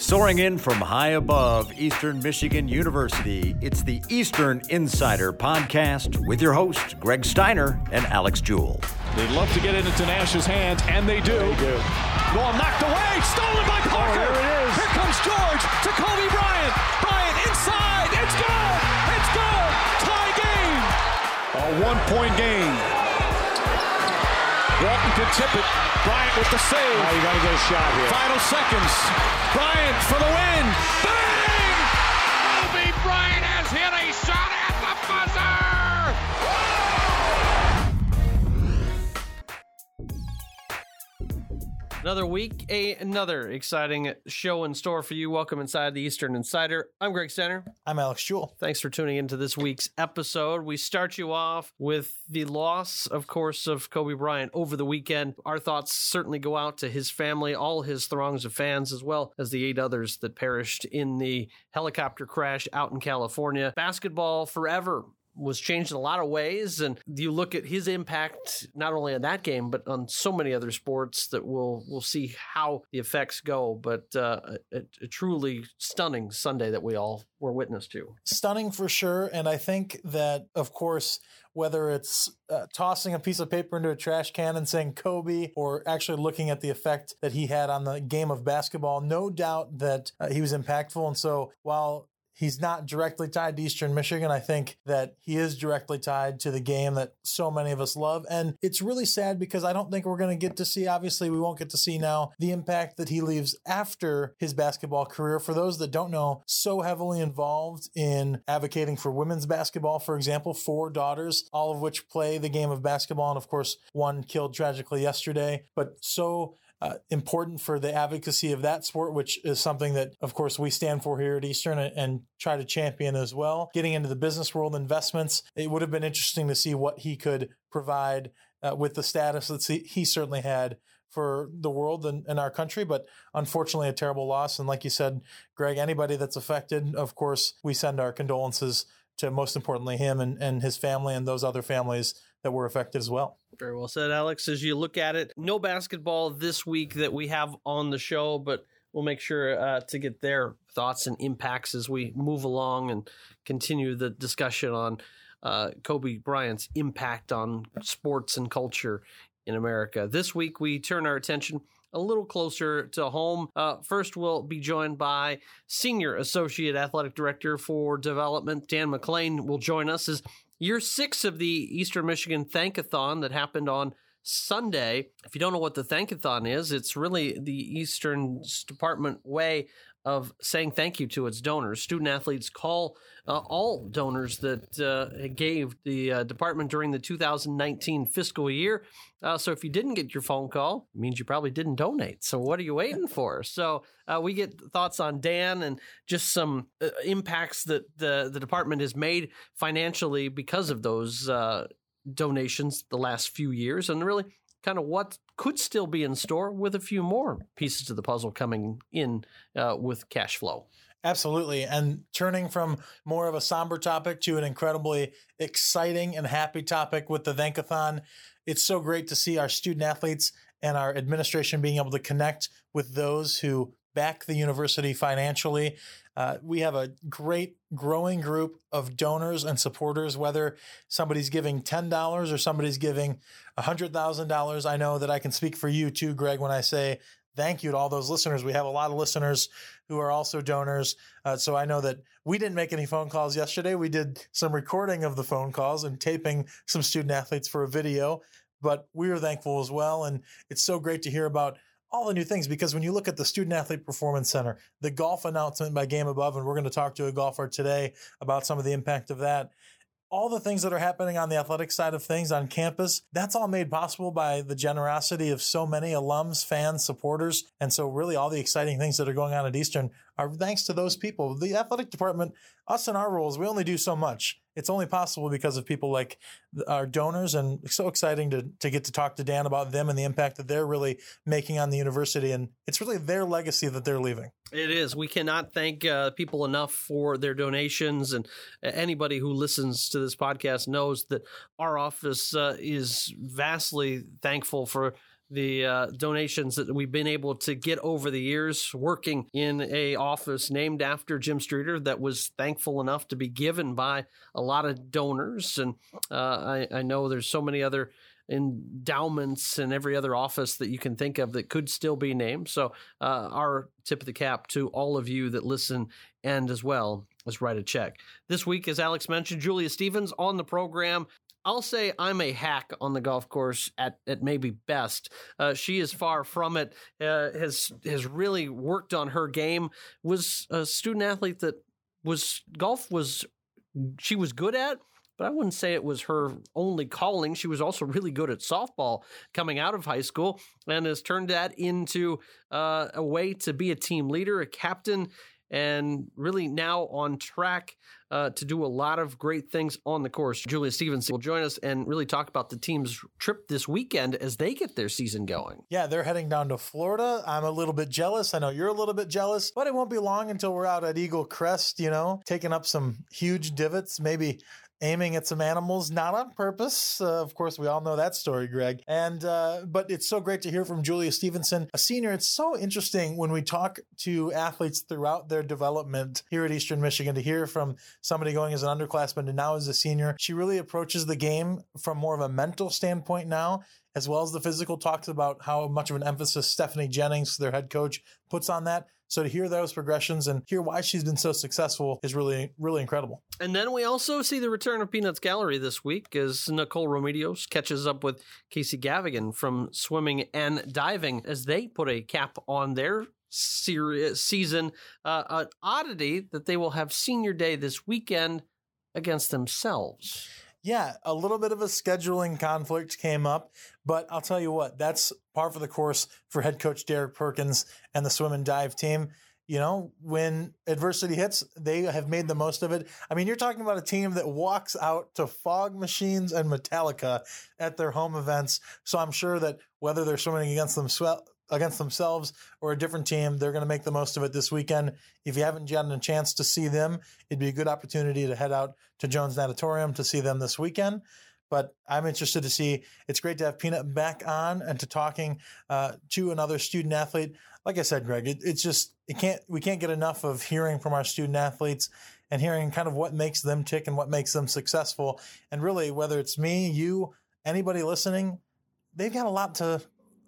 Soaring in from high above Eastern Michigan University, it's the Eastern Insider Podcast with your hosts, Greg Steiner and Alex Jewell. They'd love to get it into Nash's hands, and they do. They do. Ball knocked away, stolen by oh, Parker. Oh, there it is. Here comes George to Kobe Bryant. Bryant inside. It's good. It's good. Tie game. A one-point game. Walton can tip it. Bryant with the save. Oh, you got to get a shot here. Final seconds. Bryant for the win. Bang! Kobe Bryant has hit a shot Another week, a, another exciting show in store for you. Welcome inside the Eastern Insider. I'm Greg Steiner. I'm Alex Jewell. Thanks for tuning into this week's episode. We start you off with the loss, of course, of Kobe Bryant over the weekend. Our thoughts certainly go out to his family, all his throngs of fans, as well as the eight others that perished in the helicopter crash out in California. Basketball forever was changed in a lot of ways and you look at his impact not only on that game but on so many other sports that we'll we'll see how the effects go but uh, a, a truly stunning sunday that we all were witness to Stunning for sure. And I think that, of course, whether it's uh, tossing a piece of paper into a trash can and saying Kobe or actually looking at the effect that he had on the game of basketball, no doubt that uh, he was impactful. And so while He's not directly tied to Eastern Michigan. I think that he is directly tied to the game that so many of us love. And it's really sad because I don't think we're going to get to see, obviously, we won't get to see now the impact that he leaves after his basketball career. For those that don't know, so heavily involved in advocating for women's basketball, for example, four daughters, all of which play the game of basketball. And of course, one killed tragically yesterday, but so uh, important for the advocacy of that sport, which is something that, of course, we stand for here at Eastern and, and, try to champion as well. Getting into the business world investments, it would have been interesting to see what he could provide uh, with the status that he certainly had for the world and, and, our country, but unfortunately, a terrible loss. And like you said, Greg, anybody that's affected, of course, we send our condolences to most importantly him and, and his family and those other families that were affected as well. Very well said, Alex. As you look at it, no basketball this week that we have on the show, but we'll make sure uh, to get their thoughts and impacts as we move along and continue the discussion on uh, Kobe Bryant's impact on sports and culture in America. This week, we turn our attention a little closer to home. Uh, first, we'll be joined by Senior Associate Athletic Director for Development, Dan McLean, will join us as year six of the Eastern Michigan Thankathon that happened on Sunday. If you don't know what the Thankathon is, it's really the Eastern Department way of saying thank you to its donors. Student athletes call uh, all donors that uh, gave the uh, department during the 2019 fiscal year. Uh, so if you didn't get your phone call, it means you probably didn't donate. So what are you waiting for? So uh, we get thoughts on Dan and just some uh, impacts that the the department has made financially because of those donations the last few years, and really kind of what could still be in store with a few more pieces to the puzzle coming in uh, with cash flow. Absolutely. And turning from more of a somber topic to an incredibly exciting and happy topic with the Thankathon, it's so great to see our student athletes and our administration being able to connect with those who back the university financially. Uh, we have a great growing group of donors and supporters, whether somebody's giving $10 or somebody's giving $100,000. I know that I can speak for you too, Greg, when I say thank you to all those listeners. We have a lot of listeners who are also donors. Uh, so I know that we didn't make any phone calls yesterday. We did some recording of the phone calls and taping some student athletes for a video, but we are thankful as well. And it's so great to hear about all the new things because when you look at the Student Athlete Performance Center, the golf announcement by Game Above, and we're going to talk to a golfer today about some of the impact of that. All the things that are happening on the athletic side of things on campus, that's all made possible by the generosity of so many alums, fans, supporters. And so, really, all the exciting things that are going on at Eastern are thanks to those people. The athletic department, us and our roles, we only do so much it's only possible because of people like our donors and it's so exciting to, to get to talk to Dan about them and the impact that they're really making on the university. And it's really their legacy that they're leaving. It is. We cannot thank uh, people enough for their donations. And anybody who listens to this podcast knows that our office uh, is vastly thankful for the uh, donations that we've been able to get over the years working in a office named after Jim Streeter that was thankful enough to be given by a lot of donors. And uh, I, I know there's so many other endowments and every other office that you can think of that could still be named. So, uh, our tip of the cap to all of you that listen and as well as write a check. This week, as Alex mentioned, Julia Stevens on the program. I'll say I'm a hack on the golf course at, at maybe best. Uh, she is far from it. Uh, has has really worked on her game. Was a student athlete that was golf was she was good at, but I wouldn't say it was her only calling. She was also really good at softball coming out of high school and has turned that into uh, a way to be a team leader, a captain, and really now on track uh, to do a lot of great things on the course. Julia Stevenson will join us and really talk about the team's trip this weekend as they get their season going. Yeah, they're heading down to Florida. I'm a little bit jealous. I know you're a little bit jealous, but it won't be long until we're out at Eagle Crest, you know, taking up some huge divots, maybe aiming at some animals, not on purpose. Uh, of course, we all know that story, Greg. And uh, but it's so great to hear from Julia Stevenson, a senior. It's so interesting when we talk to athletes throughout their development here at Eastern Michigan to hear from somebody going as an underclassman and now as a senior. She really approaches the game from more of a mental standpoint now as well as the physical, talks about how much of an emphasis Stephanie Jennings, their head coach, puts on that. So to hear those progressions and hear why she's been so successful is really, really incredible. And then we also see the return of Peanuts Gallery this week as Nicole Romedios catches up with Casey Gavigan from swimming and diving as they put a cap on their series, season. Uh, an oddity that they will have senior day this weekend against themselves. Yeah, a little bit of a scheduling conflict came up, but I'll tell you what, that's par for the course for head coach Derek Perkins and the swim and dive team. You know, when adversity hits, they have made the most of it. I mean, you're talking about a team that walks out to Fog Machines and Metallica at their home events. So I'm sure that whether they're swimming against them against themselves or a different team, they're going to make the most of it this weekend. If you haven't gotten a chance to see them, it'd be a good opportunity to head out to Jones Natatorium to see them this weekend. But I'm interested to see. It's great to have Peanut back on and to talking uh, to another student athlete. Like I said, Greg, it, it's just it can't we can't get enough of hearing from our student athletes and hearing kind of what makes them tick and what makes them successful. And really, whether it's me, you, anybody listening, they've got a lot to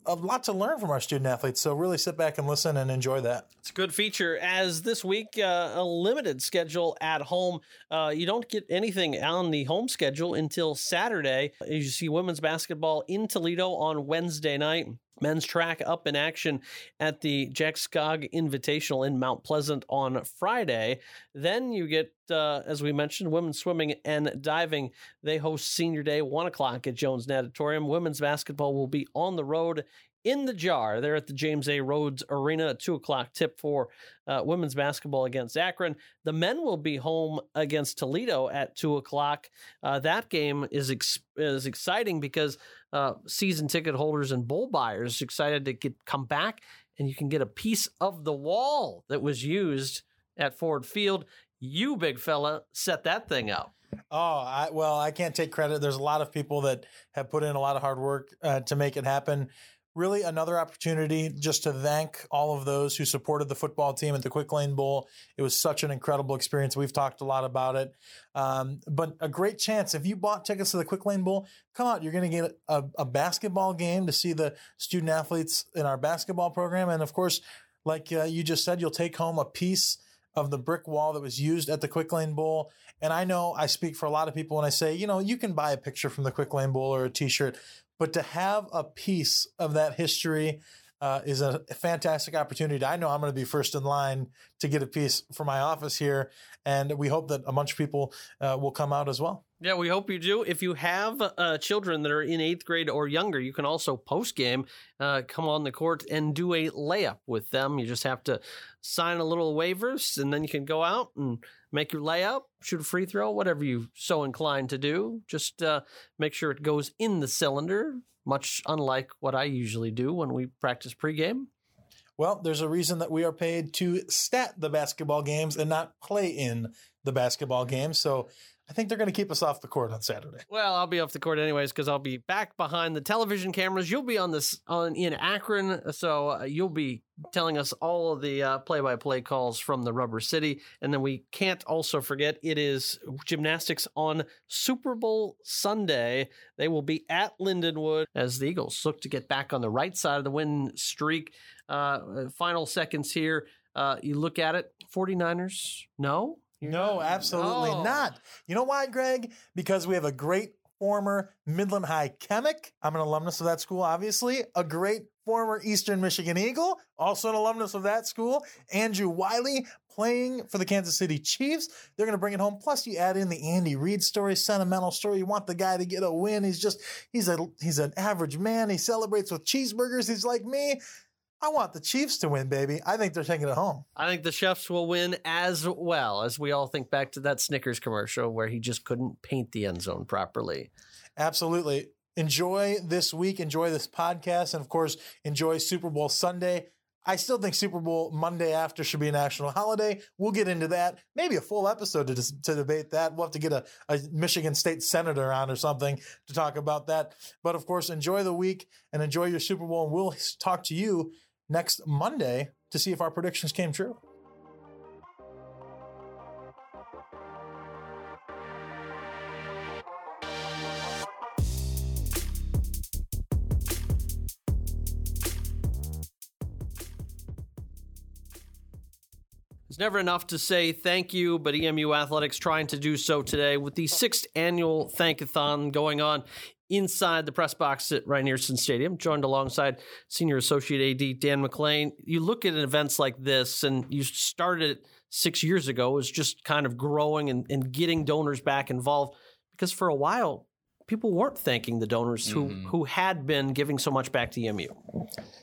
a lot to learn from our student athletes. So really sit back and listen and enjoy that. It's a good feature. As this week, uh, a limited schedule at home. Uh, you don't get anything on the home schedule until Saturday. As You see women's basketball in Toledo on Wednesday night. Men's track up in action at the Jack Skoog Invitational in Mount Pleasant on Friday. Then you get, uh, as we mentioned, women's swimming and diving. They host Senior Day, 1 o'clock at Jones Natatorium. Women's basketball will be on the road in the jar there at the James A. Rhodes Arena at 2 o'clock tip for uh, women's basketball against Akron. The men will be home against Toledo at 2 o'clock. Uh, that game is, ex- is exciting because uh, season ticket holders and bowl buyers excited to get come back and you can get a piece of the wall that was used at Ford Field. You, big fella, set that thing up. Oh, I, well, I can't take credit. There's a lot of people that have put in a lot of hard work uh, to make it happen really another opportunity just to thank all of those who supported the football team at the Quick Lane Bowl. It was such an incredible experience. We've talked a lot about it, um, but a great chance. If you bought tickets to the Quick Lane Bowl, come out. You're going to get a, a basketball game to see the student athletes in our basketball program, and of course, like uh, you just said, you'll take home a piece of the brick wall that was used at the Quick Lane Bowl. And I know I speak for a lot of people when I say, you know, you can buy a picture from the Quick Lane Bowl or a T-shirt, but to have a piece of that history uh, is a fantastic opportunity. I know I'm going to be first in line to get a piece for my office here, and we hope that a bunch of people uh, will come out as well. Yeah, we hope you do. If you have uh, children that are in eighth grade or younger, you can also post game uh, come on the court and do a layup with them. You just have to sign a little waivers, and then you can go out and make your layup, shoot a free throw, whatever you so inclined to do. Just uh, make sure it goes in the cylinder, much unlike what I usually do when we practice pregame. Well, there's a reason that we are paid to stat the basketball games and not play in the basketball games. So I think they're going to keep us off the court on Saturday. Well, I'll be off the court anyways because I'll be back behind the television cameras. You'll be on this on in Akron, so uh, you'll be telling us all of the uh, play-by-play calls from the Rubber City, and then we can't also forget it is gymnastics on Super Bowl Sunday. They will be at Lindenwood as the Eagles look to get back on the right side of the win streak. Uh, final seconds here. Uh, you look at it, 49ers, no? You're No, not- absolutely No. not. You know why, Greg? Because we have a great former Midland High chemic. I'm an alumnus of that school, obviously. A great former Eastern Michigan Eagle, also an alumnus of that school. Andrew Wylie playing for the Kansas City Chiefs. They're going to bring it home. Plus, you add in the Andy Reid story, sentimental story. You want the guy to get a win. He's just he's a he's an average man. He celebrates with cheeseburgers. He's like me. I want the Chiefs to win, baby. I think they're taking it home. I think the chefs will win as well as we all think back to that Snickers commercial where he just couldn't paint the end zone properly. Absolutely. Enjoy this week, enjoy this podcast, and of course, enjoy Super Bowl Sunday. I still think Super Bowl Monday after should be a national holiday. We'll get into that. Maybe a full episode to, to debate that. We'll have to get a, a Michigan State senator on or something to talk about that. But of course, enjoy the week and enjoy your Super Bowl. And we'll talk to you next Monday to see if our predictions came true. It's never enough to say thank you, but EMU Athletics trying to do so today with the sixth annual Thankathon going on inside the press box at Ryan Rynearson Stadium, joined alongside Senior Associate AD Dan McLean. You look at events like this, and you started it six years ago, it was just kind of growing and, and getting donors back involved because for a while, people weren't thanking the donors who, who had been giving so much back to EMU.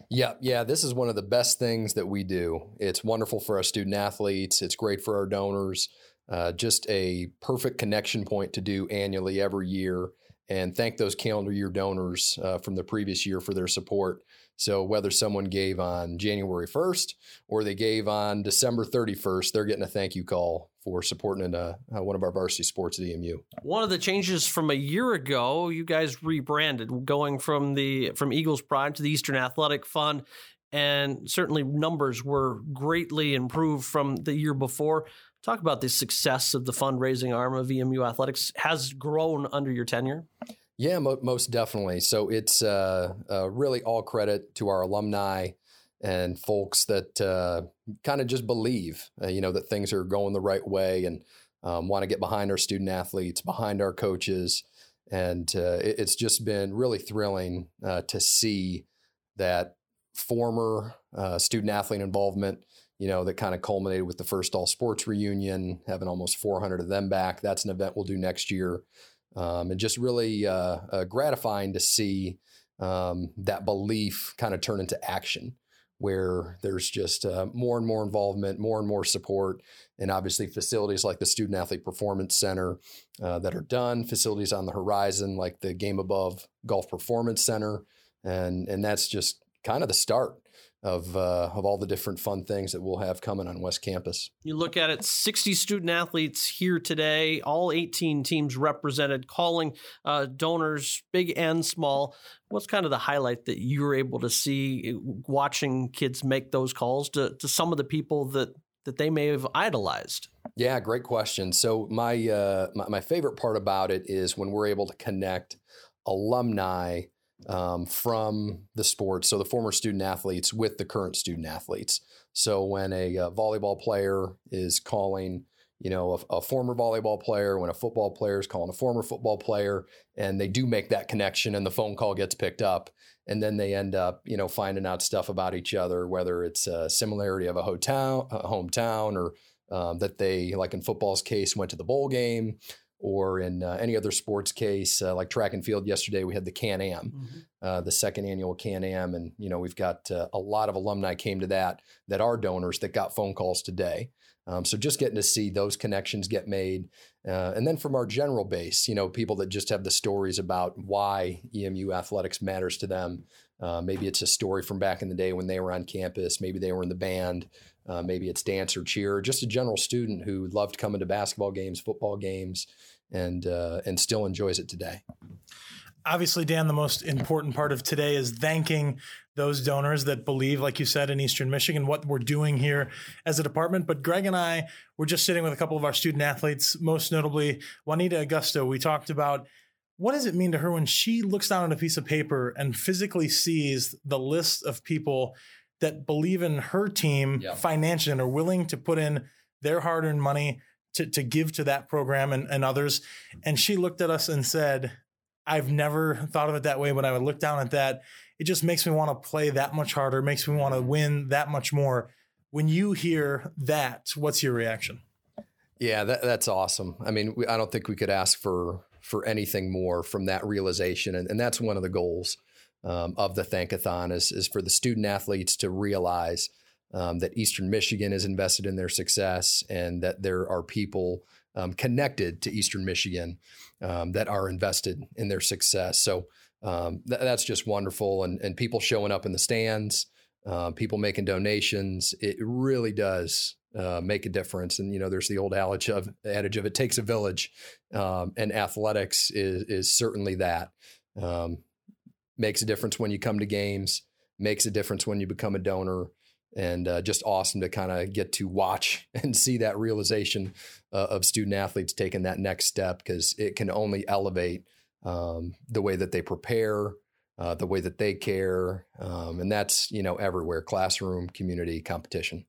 Yeah, yeah, this is one of the best things that we do. It's wonderful for our student athletes. It's great for our donors. Uh, just a perfect connection point to do annually every year. And thank those calendar year donors uh, from the previous year for their support. So whether someone gave on January 1st or they gave on December 31st, they're getting a thank you call for supporting uh, uh, one of our varsity sports at EMU. One of the changes from a year ago, you guys rebranded, going from the from Eagles Pride to the Eastern Athletic Fund, and certainly numbers were greatly improved from the year before. Talk about the success of the fundraising arm of EMU Athletics has grown under your tenure. Yeah, mo- most definitely. So it's uh, uh, really all credit to our alumni and folks that uh, kind of just believe, uh, you know, that things are going the right way and um, want to get behind our student athletes, behind our coaches, and uh, it- it's just been really thrilling uh, to see that former student athlete involvement. You know, that kind of culminated with the first all sports reunion, having almost 400 of them back. That's an event we'll do next year um, and just really uh, uh, gratifying to see um, that belief kind of turn into action where there's just uh, more and more involvement, more and more support, and obviously facilities like the Student Athlete Performance Center uh, that are done, facilities on the horizon like the Game Above Golf Performance Center, and and that's just kind of the start of uh, of all the different fun things that we'll have coming on West Campus. You look at it, 60 student athletes here today, all 18 teams represented, calling uh, donors, big and small. What's kind of the highlight that you were able to see uh, watching kids make those calls to, to some of the people that, that they may have idolized? Yeah, great question. So my, uh, my my favorite part about it is when we're able to connect alumni um, from the sports, so the former student athletes with the current student athletes. So when a, uh volleyball player is calling, you know, a, a former volleyball player, when a football player is calling a former football player, and they do make that connection, and the phone call gets picked up, and then they end up, you know, finding out stuff about each other, whether it's a similarity of a hotel, a hometown, or um, that they, like in football's case, went to the bowl game, or in uh, any other sports case, uh, like track and field. Yesterday we had the Can Am, uh, the second annual Can Am, and you know we've got uh, a lot of alumni came to that that are donors that got phone calls today. Um, so just getting to see those connections get made, uh, and then from our general base, you know, people that just have the stories about why EMU athletics matters to them. Uh, maybe it's a story from back in the day when they were on campus. Maybe they were in the band. Uh, maybe it's dance or cheer. Just a general student who loved coming to basketball games, football games, and uh, and still enjoys it today. Obviously, Dan, the most important part of today is thanking those donors that believe, like you said, in Eastern Michigan, what we're doing here as a department. But Greg and I were just sitting with a couple of our student athletes, most notably Juanita Augusto. We talked about what does it mean to her when she looks down at a piece of paper and physically sees the list of people that believe in her team Yeah. financially and are willing to put in their hard earned money to, to give to that program and, and others. And she looked at us and said, I've never thought of it that way, but I would look down at that. It just makes me want to play that much harder, makes me want to win that much more. When you hear that, what's your reaction? Yeah, that, that's awesome. I mean, we, I don't think we could ask for for anything more from that realization, and, and that's one of the goals um, of the Thankathon is is for the student athletes to realize um, that Eastern Michigan is invested in their success, and that there are people um, connected to Eastern Michigan um, that are invested in their success. So um, th- that's just wonderful, and and people showing up in the stands, uh, people making donations. It really does uh, make a difference. And you know, there's the old adage of adage of it takes a village, um, and athletics is is certainly that. Um, makes a difference when you come to games. Makes a difference when you become a donor. And uh, just awesome to kind of get to watch and see that realization uh, of student athletes taking that next step because it can only elevate um, the way that they prepare, uh, the way that they care, um, and that's you know everywhere: classroom, community, competition.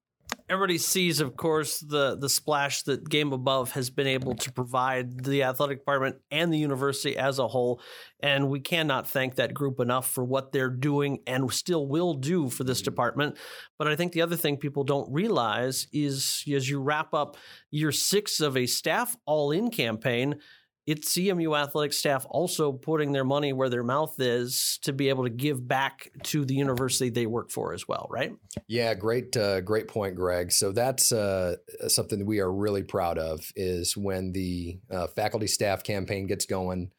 Everybody sees, of course, the the splash that Game Above has been able to provide the athletic department and the university as a whole, and we cannot thank that group enough for what they're doing and still will do for this department. But I think the other thing people don't realize is as you wrap up year six of a staff all in campaign. It's EMU athletic staff also putting their money where their mouth is to be able to give back to the university they work for as well, right? Yeah, great, uh, great point, Greg. So that's uh, something that we are really proud of. Is when the uh, faculty staff campaign gets going,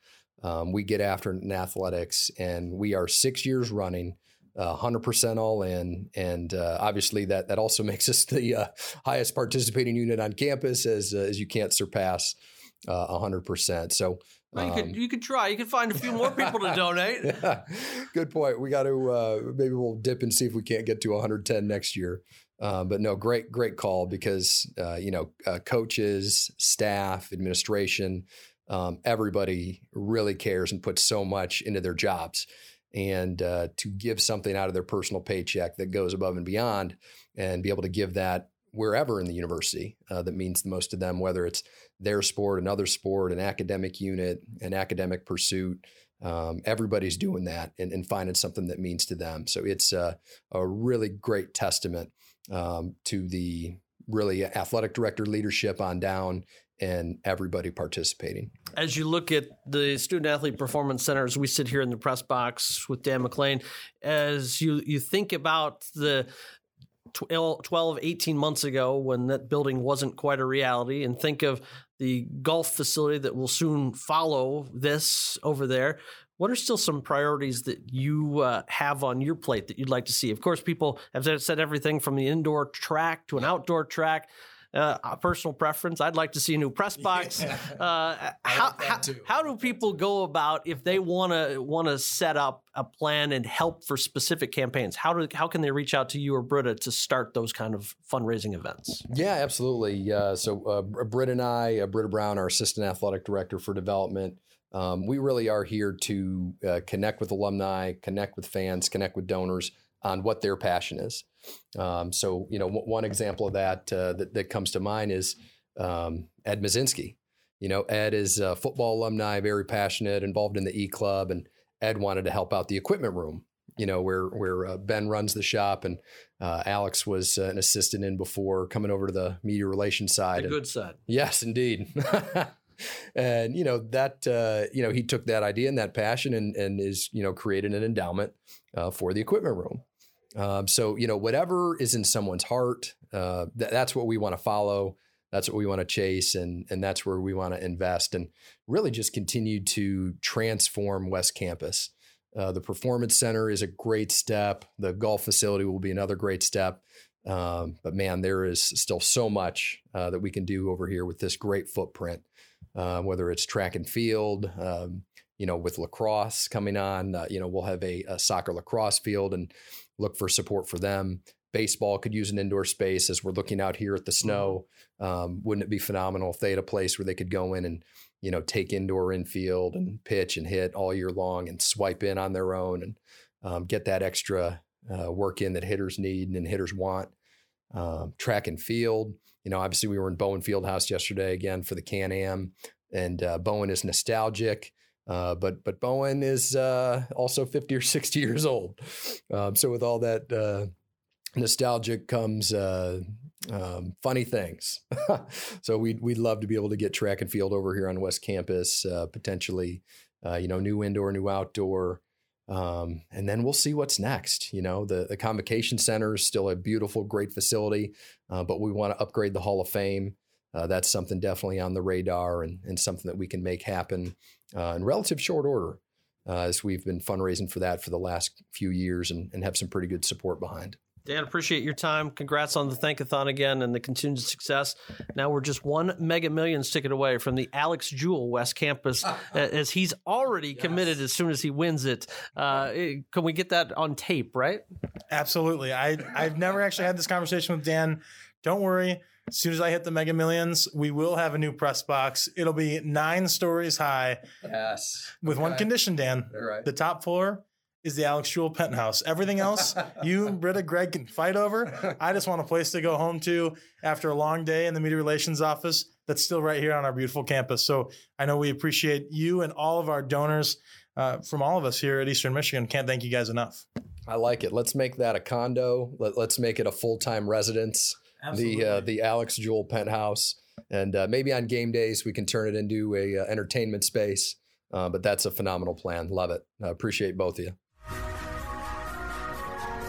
um, we get after in athletics, and we are six years running. uh, 100% all in. And uh, obviously, that that also makes us the uh, highest participating unit on campus, as, uh, as you can't surpass uh, 100%. So, Well, you um, could you could try. You could find a few more people to donate. yeah, good point. We got to uh, maybe we'll dip and see if we can't get to 110 next year. Uh, but no, great, great call because uh, you know uh, coaches, staff, administration, um, everybody really cares and puts so much into their jobs, and uh, to give something out of their personal paycheck that goes above and beyond, and be able to give that wherever in the university uh, that means the most to them, whether it's their sport, another sport, an academic unit, an academic pursuit. Um, everybody's doing that and, and finding something that means to them. So it's uh, a really great testament um, to the really athletic director leadership on down and everybody participating. As you look at the student athlete performance centers, we sit here in the press box with Dan McLean. As you you think about the 12, 12 18 months ago when that building wasn't quite a reality, and think of the golf facility that will soon follow this over there. What are still some priorities that you uh, have on your plate that you'd like to see? Of course, people have said everything from the indoor track to an outdoor track. Uh, personal preference. I'd like to see a new press box. Uh, how, how, how do people go about if they want to want to set up a plan and help for specific campaigns? How do how can they reach out to you or Britta to start those kind of fundraising events? Yeah, absolutely. Uh, so uh, Britt and I, uh, Britta Brown, our assistant athletic director for development, um, we really are here to uh, connect with alumni, connect with fans, connect with donors on what their passion is. Um, so, you know, w- one example of that, uh, that that comes to mind is um, Ed Mazinski. You know, Ed is a football alumni, very passionate, involved in the E Club, and Ed wanted to help out the equipment room. You know, where where uh, Ben runs the shop, and uh, Alex was uh, an assistant in before coming over to the media relations side. The and- good side. Yes, indeed. and you know that uh, you know he took that idea and that passion and and is you know created an endowment uh, for the equipment room. Um, so you know whatever is in someone's heart, uh, th- that's what we want to follow. That's what we want to chase, and and that's where we want to invest and really just continue to transform West Campus. Uh, the performance center is a great step. The golf facility will be another great step. Um, but man, there is still so much uh, that we can do over here with this great footprint. uh, whether it's track and field. Um, you know, with lacrosse coming on, uh, you know, we'll have a, a, soccer lacrosse field and look for support for them. Baseball could use an indoor space as we're looking out here at the snow. Um, wouldn't it be phenomenal if they had a place where they could go in and, you know, take indoor infield and pitch and hit all year long and swipe in on their own and um, get that extra uh, work in that hitters need and hitters want. Um, track and field, you know, obviously we were in Bowen Fieldhouse yesterday again for the Can Am, and uh, Bowen is nostalgic. Uh, but but Bowen is uh, also 50 or 60 years old. Um, so with all that uh, nostalgic comes uh, um, funny things. so we'd, we'd love to be able to get track and field over here on West Campus, uh, potentially, you know, new indoor, new outdoor. Um, and then we'll see what's next. You know, the, the Convocation Center is still a beautiful, great facility, but we want to upgrade the Hall of Fame. That's something definitely on the radar and, and something that we can make happen uh, in relative short order, uh, as we've been fundraising for that for the last few years and, and have some pretty good support behind. Dan, appreciate your time. Congrats on the Thankathon again and the continued success. Now we're just one Mega Millions ticket away from the Alex Jewell West Campus, as he's already yes. committed as soon as he wins it. Uh, can we get that on tape, right? Absolutely. I, I've never actually had this conversation with Dan. Don't worry. As soon as I hit the Mega Millions, we will have a new press box. It'll be nine stories high. Yes. With okay. one condition, Dan. Right. The top floor is the Alex Jewell penthouse. Everything else, you, Britta, Greg can fight over. I just want a place to go home to after a long day in the media relations office that's still right here on our beautiful campus. So I know we appreciate you and all of our donors uh, from all of us here at Eastern Michigan. Can't thank you guys enough. I like it. Let's make that a condo. Let, us make it a full time residence. Absolutely. The uh, the Alex Jewell penthouse, and uh, maybe on game days we can turn it into a uh, entertainment space. Uh, but that's a phenomenal plan. Love it. appreciate both of you.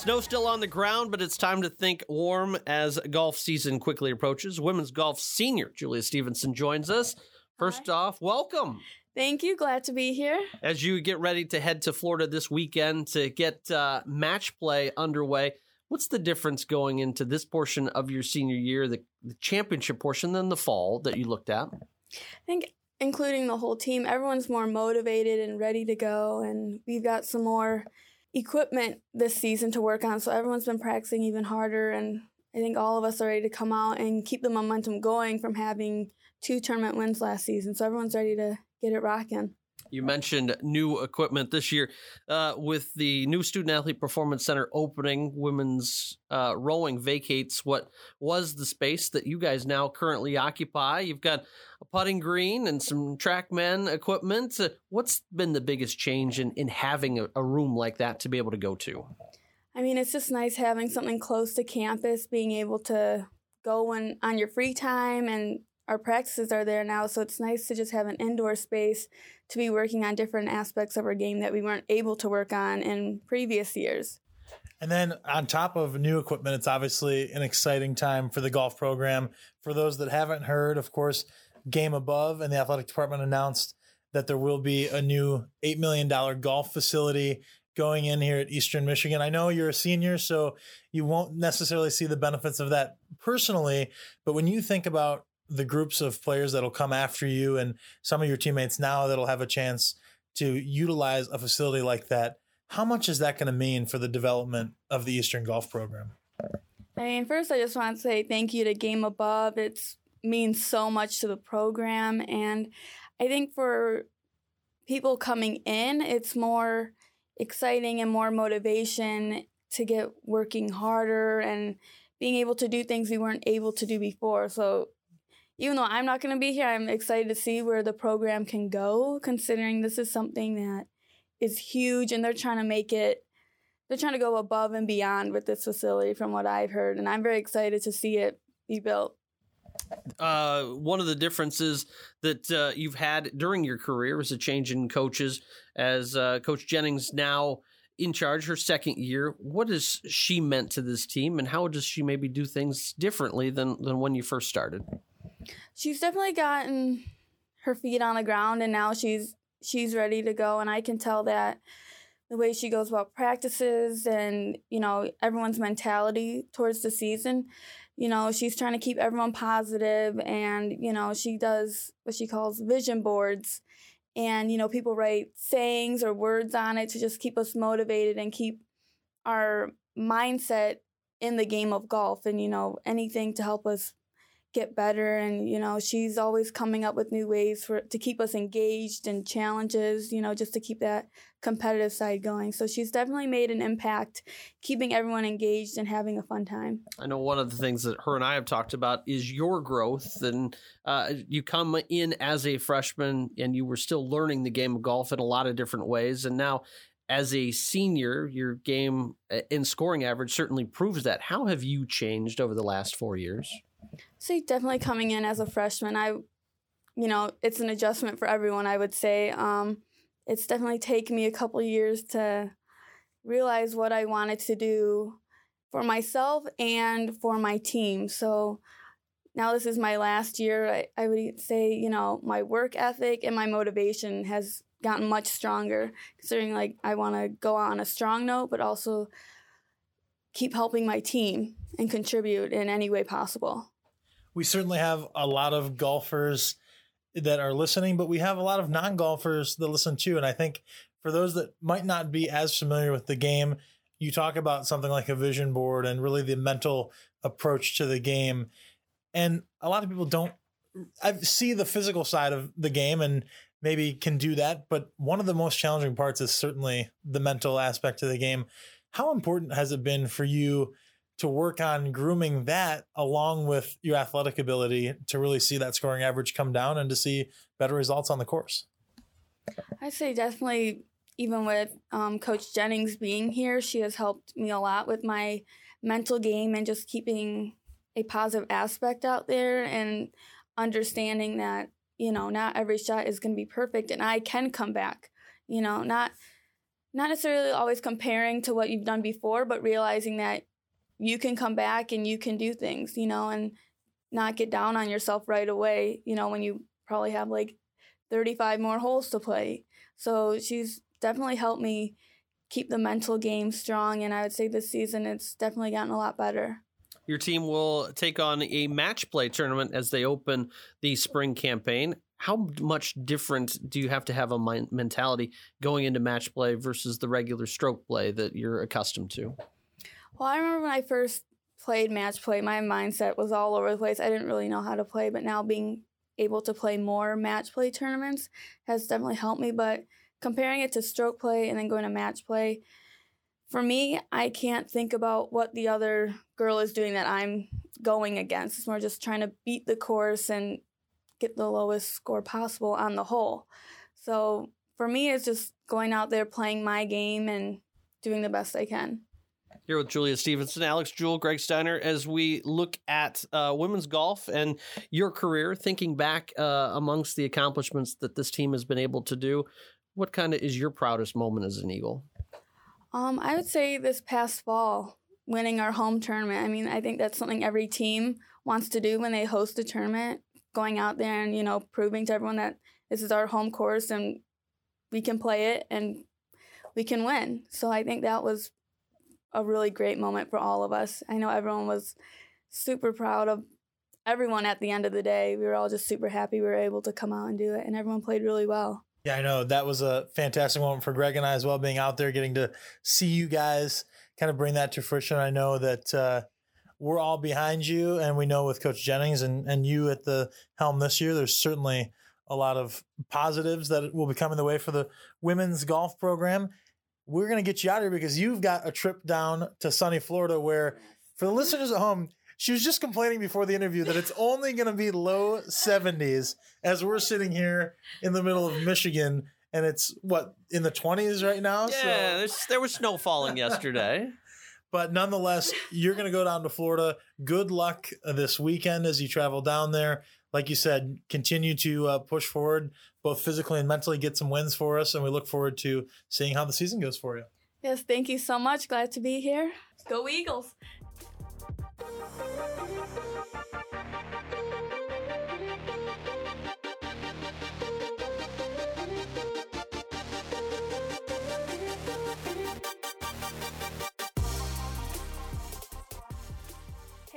Snow still on the ground, but it's time to think warm as golf season quickly approaches. Women's golf senior Julia Stevenson joins us. First Hi. off, welcome. Thank you. Glad to be here. As you get ready to head to Florida this weekend to get uh, match play underway, what's the difference going into this portion of your senior year, the, the championship portion, than the fall that you looked at? I think including the whole team, everyone's more motivated and ready to go, and we've got some more equipment this season to work on. So everyone's been practicing even harder, and I think all of us are ready to come out and keep the momentum going from having two tournament wins last season. So everyone's ready to get it rocking. You mentioned new equipment this year uh, with the new Student Athlete Performance Center opening. Women's uh, rowing vacates what was the space that you guys now currently occupy. You've got a putting green and some TrackMan equipment. Uh, what's been the biggest change in, in having a, a room like that to be able to go to? I mean, it's just nice having something close to campus, being able to go when on your free time and our practices are there now, so it's nice to just have an indoor space to be working on different aspects of our game that we weren't able to work on in previous years. And then on top of new equipment, it's obviously an exciting time for the golf program. For those that haven't heard, of course, Game Above and the athletic department announced that there will be a new $8 million golf facility going in here at Eastern Michigan. I know you're a senior, so you won't necessarily see the benefits of that personally. But when you think about the groups of players that'll come after you and some of your teammates now that'll have a chance to utilize a facility like that, how much is that going to mean for the development of the Eastern Golf program? I mean, first, I just want to say thank you to Game Above. It means so much to the program. And I think for people coming in, it's more exciting and more motivation to get working harder and being able to do things we weren't able to do before. So even though I'm not going to be here, I'm excited to see where the program can go, considering this is something that is huge and they're trying to make it, they're trying to go above and beyond with this facility from what I've heard. And I'm very excited to see it be built. Uh, one of the differences that uh, you've had during your career is a change in coaches, as uh, Coach Jennings now in charge her second year. What has she meant to this team, and how does she maybe do things differently than than when you first started? She's definitely gotten her feet on the ground, and now she's she's ready to go. And I can tell that the way she goes about practices and you know everyone's mentality towards the season you know she's trying to keep everyone positive and you know she does what she calls vision boards and you know people write sayings or words on it to just keep us motivated and keep our mindset in the game of golf and you know anything to help us get better and you know she's always coming up with new ways for to keep us engaged and challenges you know just to keep that competitive side going so she's definitely made an impact keeping everyone engaged and having a fun time i know one of the things that her and i have talked about is your growth and uh, you come in as a freshman and you were still learning the game of golf in a lot of different ways and now as a senior, your game uh, in scoring average certainly proves that. How have you changed over the last four years? Say definitely coming in as a freshman, I, you know, it's an adjustment for everyone. I would say um, it's definitely taken me a couple years to realize what I wanted to do for myself and for my team. So now this is my last year. I, I would say, you know, my work ethic and my motivation has gotten much stronger, considering like I want to go on a strong note, but also keep helping my team and contribute in any way possible we certainly have a lot of golfers that are listening, but we have a lot of non golfers that listen too. And I think for those that might not be as familiar with the game, you talk about something like a vision board and really the mental approach to the game. And a lot of people don't I see the physical side of the game and maybe can do that, but one of the most challenging parts is certainly the mental aspect of the game. How important has it been for you to work on grooming that along with your athletic ability to really see that scoring average come down and to see better results on the course? I say definitely, even with um, Coach Jennings being here, she has helped me a lot with my mental game and just keeping a positive aspect out there and understanding that, you know, not every shot is going to be perfect and I can come back, you know, not not necessarily always comparing to what you've done before, but realizing that you can come back and you can do things, you know, and not get down on yourself right away, you know, when you probably have like 35 more holes to play. So she's definitely helped me keep the mental game strong. And I would say this season it's definitely gotten a lot better. Your team will take on a match play tournament as they open the spring campaign. How much different do you have to have a mentality going into match play versus the regular stroke play that you're accustomed to? Well, I remember when I first played match play, my mindset was all over the place. I didn't really know how to play, but now being able to play more match play tournaments has definitely helped me. But comparing it to stroke play and then going to match play, for me, I can't think about what the other girl is doing that I'm going against. It's more just trying to beat the course and get the lowest score possible on the hole. So for me, it's just going out there playing my game and doing the best I can here with Julia Stevenson, Alex Jewell, Greg Steiner, as we look at uh, women's golf and your career, thinking back uh, amongst the accomplishments that this team has been able to do. What kind of is your proudest moment as an Eagle? Um, I would say this past fall, winning our home tournament. I mean, I think that's something every team wants to do when they host a tournament, going out there and, you know, proving to everyone that this is our home course and we can play it and we can win. So I think that was a really great moment for all of us. I know everyone was super proud of everyone at the end of the day. We were all just super happy we were able to come out and do it, and everyone played really well. Yeah, I know that was a fantastic moment for Greg and I as well, being out there, getting to see you guys kind of bring that to fruition. I know that uh, we're all behind you, and we know with Coach Jennings and, and you at the helm this year, there's certainly a lot of positives that will be coming the way for the women's golf program we're going to get you out here because you've got a trip down to sunny Florida where, for the listeners at home, she was just complaining before the interview that it's only going to be low 70s as we're sitting here in the middle of Michigan and it's what in the 20s right now yeah so. there was snow falling yesterday But nonetheless, you're going to go down to Florida. Good luck this weekend as you travel down there. Like you said, continue to uh, push forward, both physically and mentally, get some wins for us. And we look forward to seeing how the season goes for you. Yes, thank you so much. Glad to be here. Go Eagles.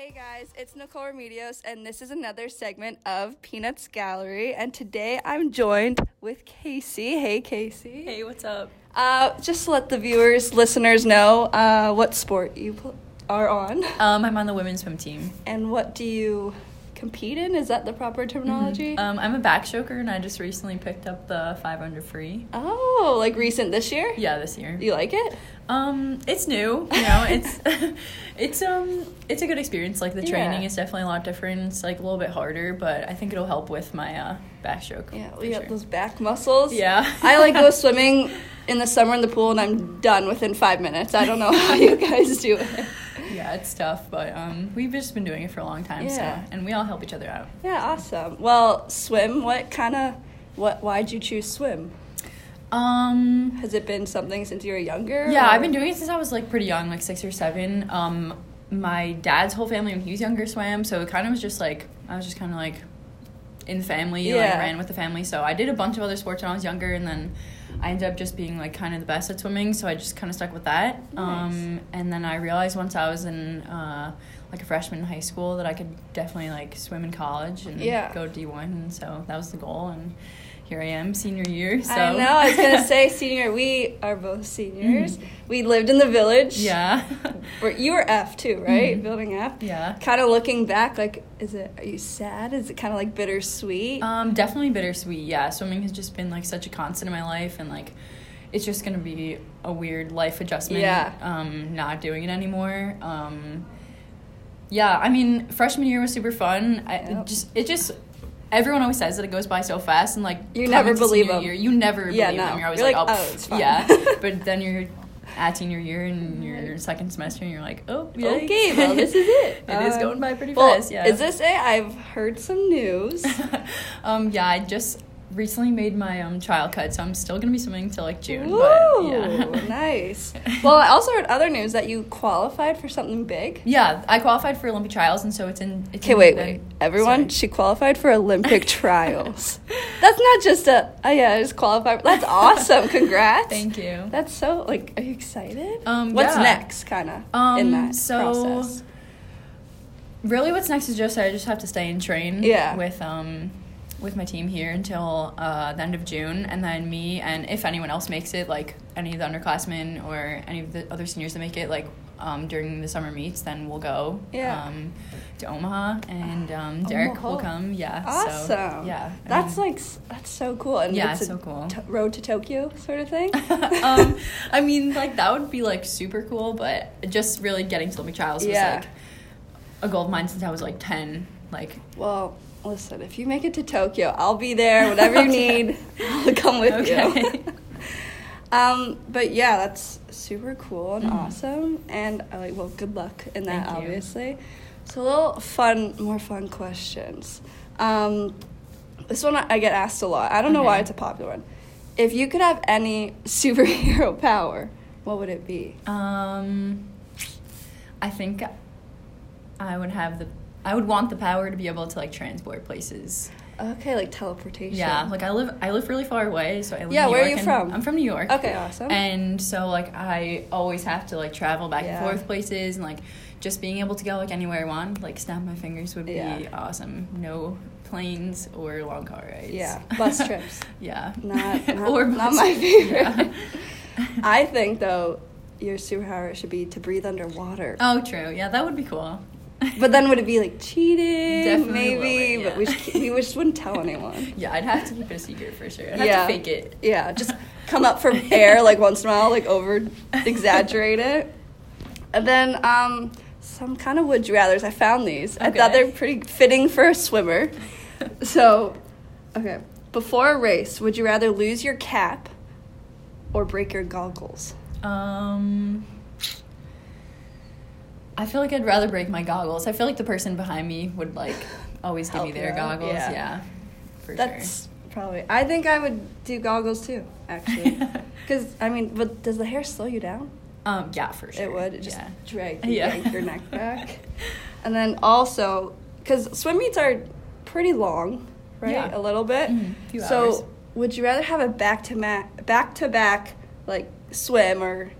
Hey guys, it's Nicole Remedios, and this is another segment of Peanuts Gallery. And today I'm joined with Casey. Hey, Casey. Hey, what's up? Uh, just to let the viewers, listeners know uh, what sport you pl- are on Um, I'm on the women's swim team. and what do you compete in? Is that the proper terminology? Um, I'm a backstroker, and I just recently picked up the 500 free. oh, like recent this year? Yeah, this year. You like it? Um, it's new. You know, it's it's um it's a good experience. Like the training Yeah. is definitely a lot different. It's like a little bit harder, but I think it'll help with my uh, backstroke. Yeah, we got sure. those back muscles. Yeah. I like go swimming in the summer in the pool, and I'm done within five minutes. I don't know how you guys do it. Yeah, it's tough, but um, we've just been doing it for a long time. Yeah. So, and we all help each other out. Yeah, awesome. Well, swim. What kind of what? Why'd you choose swim? Um, Has it been something since you were younger? Yeah, or- I've been doing it since I was like pretty young, like six or seven. Um, my dad's whole family when he was younger swam, so it kind of was just like I was just kind of like in the family, like ran with the family. So I did a bunch of other sports when I was younger, and then I ended up just being like kind of the best at swimming. So I just kind of stuck with that. Um, and then I realized once I was in uh, like a freshman in high school that I could definitely like swim in college and Yeah. go D one. And so that was the goal, and here I am, senior year. So I know. I was gonna say senior. We are both seniors. We lived in the village. yeah. You were F too, right? Building F. Yeah. Kind of looking back, like, is it? Are you sad? Is it kind of like bittersweet? Um, definitely bittersweet. Yeah, swimming has just been like such a constant in my life, and like, it's just gonna be a weird life adjustment. Yeah. Um, not doing it anymore. Um, yeah, I mean, freshman year was super fun. I, it Yep. just it just everyone always says that it goes by so fast, and like You never believe senior 'em. Year, you never Yeah, believe no. them. You're always You're like, like, oh, "Oh, pff, it's fine." yeah. but then you're at senior year and your second semester, and you're like, oh, yikes. okay, well, this is it. It is Um, going by pretty Well, fast. Yeah. is this it? I've heard some news. um, yeah, I just recently made my um trial cut, so I'm still gonna be swimming till like June. Woo! But yeah. nice. Well, I also heard other news that you qualified for something big. yeah, I qualified for Olympic trials, and so it's in. It's Okay, wait, wait. Everyone, sorry. she qualified for Olympic trials. That's not just a, oh yeah, I just qualified. That's awesome. Congrats. Thank you. That's so, like, are you excited? Um, What's yeah. next, kind of, in Um, that so- process? Really, what's next is just I just have to stay and train. Yeah. With um, with my team here until uh, the end of June, and then me and if anyone else makes it, like any of the underclassmen or any of the other seniors that make it, like um, during the summer meets, then we'll go. Yeah. Um, to Omaha, and um, Derek will come. Yeah. Awesome. So, yeah. I That's mean- like, that's so cool. And Yeah, it's so cool. to- road to Tokyo sort of thing. um, I mean, like that would be like super cool, but just really getting to Olympic trials Yeah. was like a goal of mine since I was like ten. Like, Well, listen, if you make it to Tokyo, I'll be there. Whatever you Okay. need, I'll come with you. okay. Um, but yeah, that's super cool and awesome. And I like, well, good luck in that. Thank you. obviously. So, a little fun, more fun questions. Um, this one I get asked a lot. I don't know why it's a popular one. If you could have any superhero power, what would it be? um, I think I would have the. I would want the power to be able to like transport places. Okay, like teleportation. Yeah, like I live. I live really far away, so I live. Yeah, in New where are you from? I'm from New York. Okay, awesome. And so like I always have to like travel back Yeah. and forth places, and like just being able to go like anywhere I want, like snap my fingers would be Yeah. awesome. No planes or long car rides. Yeah, bus trips. yeah. Not, not, Or not my favorite. yeah. I think though your superpower should be to breathe underwater. Oh, true. Yeah, that would be cool. But then would it be like cheating? Definitely maybe, it, but we, yeah. just, we just wouldn't tell anyone. Yeah, I'd have to keep it a secret for sure. I'd have Yeah. to fake it. Yeah, just come up for air like once in a while, like over exaggerate it. And then um, some kind of would you rather's. I found these. I thought they're pretty fitting for a swimmer. so, okay. Before a race, would you rather lose your cap or break your goggles? Um, I feel like I'd rather break my goggles. I feel like the person behind me would like always give me their goggles. yeah. Yeah, for That's probably. I think I would do goggles too, actually. Because I mean, but does the hair slow you down? Um, yeah, for sure. It would. It just yeah. drag Yeah. your neck back. And then also, because swim meets are pretty long, right? Yeah. A little bit. Few so, hours. would you rather have a back to back, back to back like swim or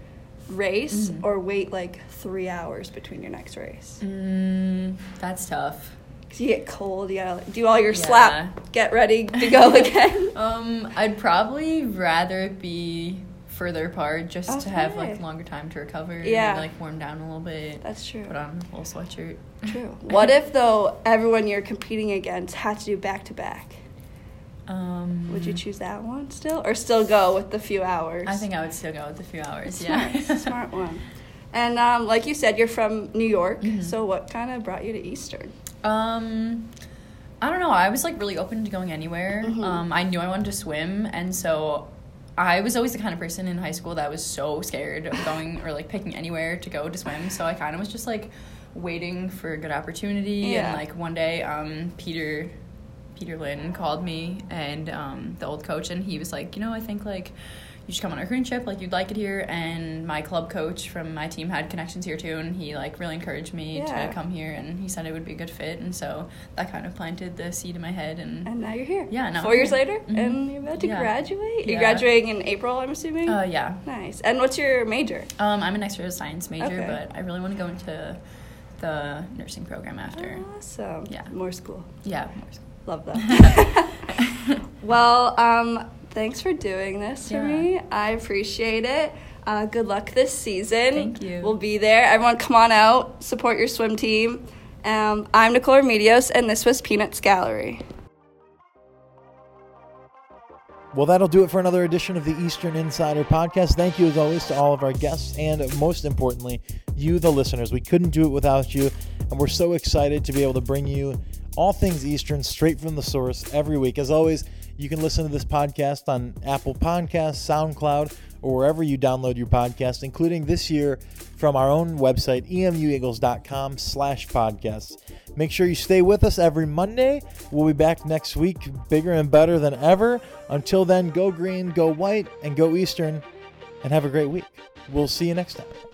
race, Mm-hmm. or wait like three hours between your next race? Mm, that's tough. 'Cause you get cold. You gotta like, do all your Yeah. slap, get ready to go again. Um, I'd probably rather be further apart just to have like longer time to recover. Yeah. And, like warm down a little bit. That's true. Put on a little sweatshirt. True. What if though everyone you're competing against had to do back to back? Um, Would you choose that one still, or still go with the few hours? I think I would still go with the few hours. Smart, Yeah. smart one. And um, like you said, you're from New York. Mm-hmm. So what kind of brought you to Eastern? Um, I don't know. I was like really open to going anywhere. Mhm. Um, I knew I wanted to swim, and so I was always the kind of person in high school that was so scared of going or like picking anywhere to go to swim. So I kind of was just like waiting for a good opportunity. Yeah. And like one day, um, Peter. Peter Lynn called me and um, the old coach, and he was like, you know, I think like you should come on a recruiting trip, like you'd like it here. And my club coach from my team had connections here too, and he like really encouraged me Yeah. to come here, and he said it would be a good fit, and so that kind of planted the seed in my head, and, And now you're here. Yeah, now Four I'm years here. later, Mhm. and you're about to Yeah. graduate. You're Yeah. graduating in April, I'm assuming. uh, yeah. Nice. And what's your major? Um, I'm an exercise science major, Okay. but I really want to go into the nursing program after. Awesome. Yeah. More school. Yeah. more so. Love that. well, um, thanks for doing this for me. I appreciate it. Uh, good luck this season. Thank you. We'll be there. Everyone, come on out, support your swim team. Um, I'm Nicole Remedios, and this was Peanuts Gallery. Well, that'll do it for another edition of the Eastern Insider Podcast. Thank you, as always, to all of our guests and most importantly, you, the listeners. We couldn't do it without you, and we're so excited to be able to bring you all things Eastern straight from the source every week. As always, you can listen to this podcast on Apple Podcasts, SoundCloud, or wherever you download your podcast, including this year from our own website, emueagles.com slash podcasts. Make sure you stay with us every Monday. We'll be back next week, bigger and better than ever. Until then, go green, go white, and go Eastern, and have a great week. We'll see you next time.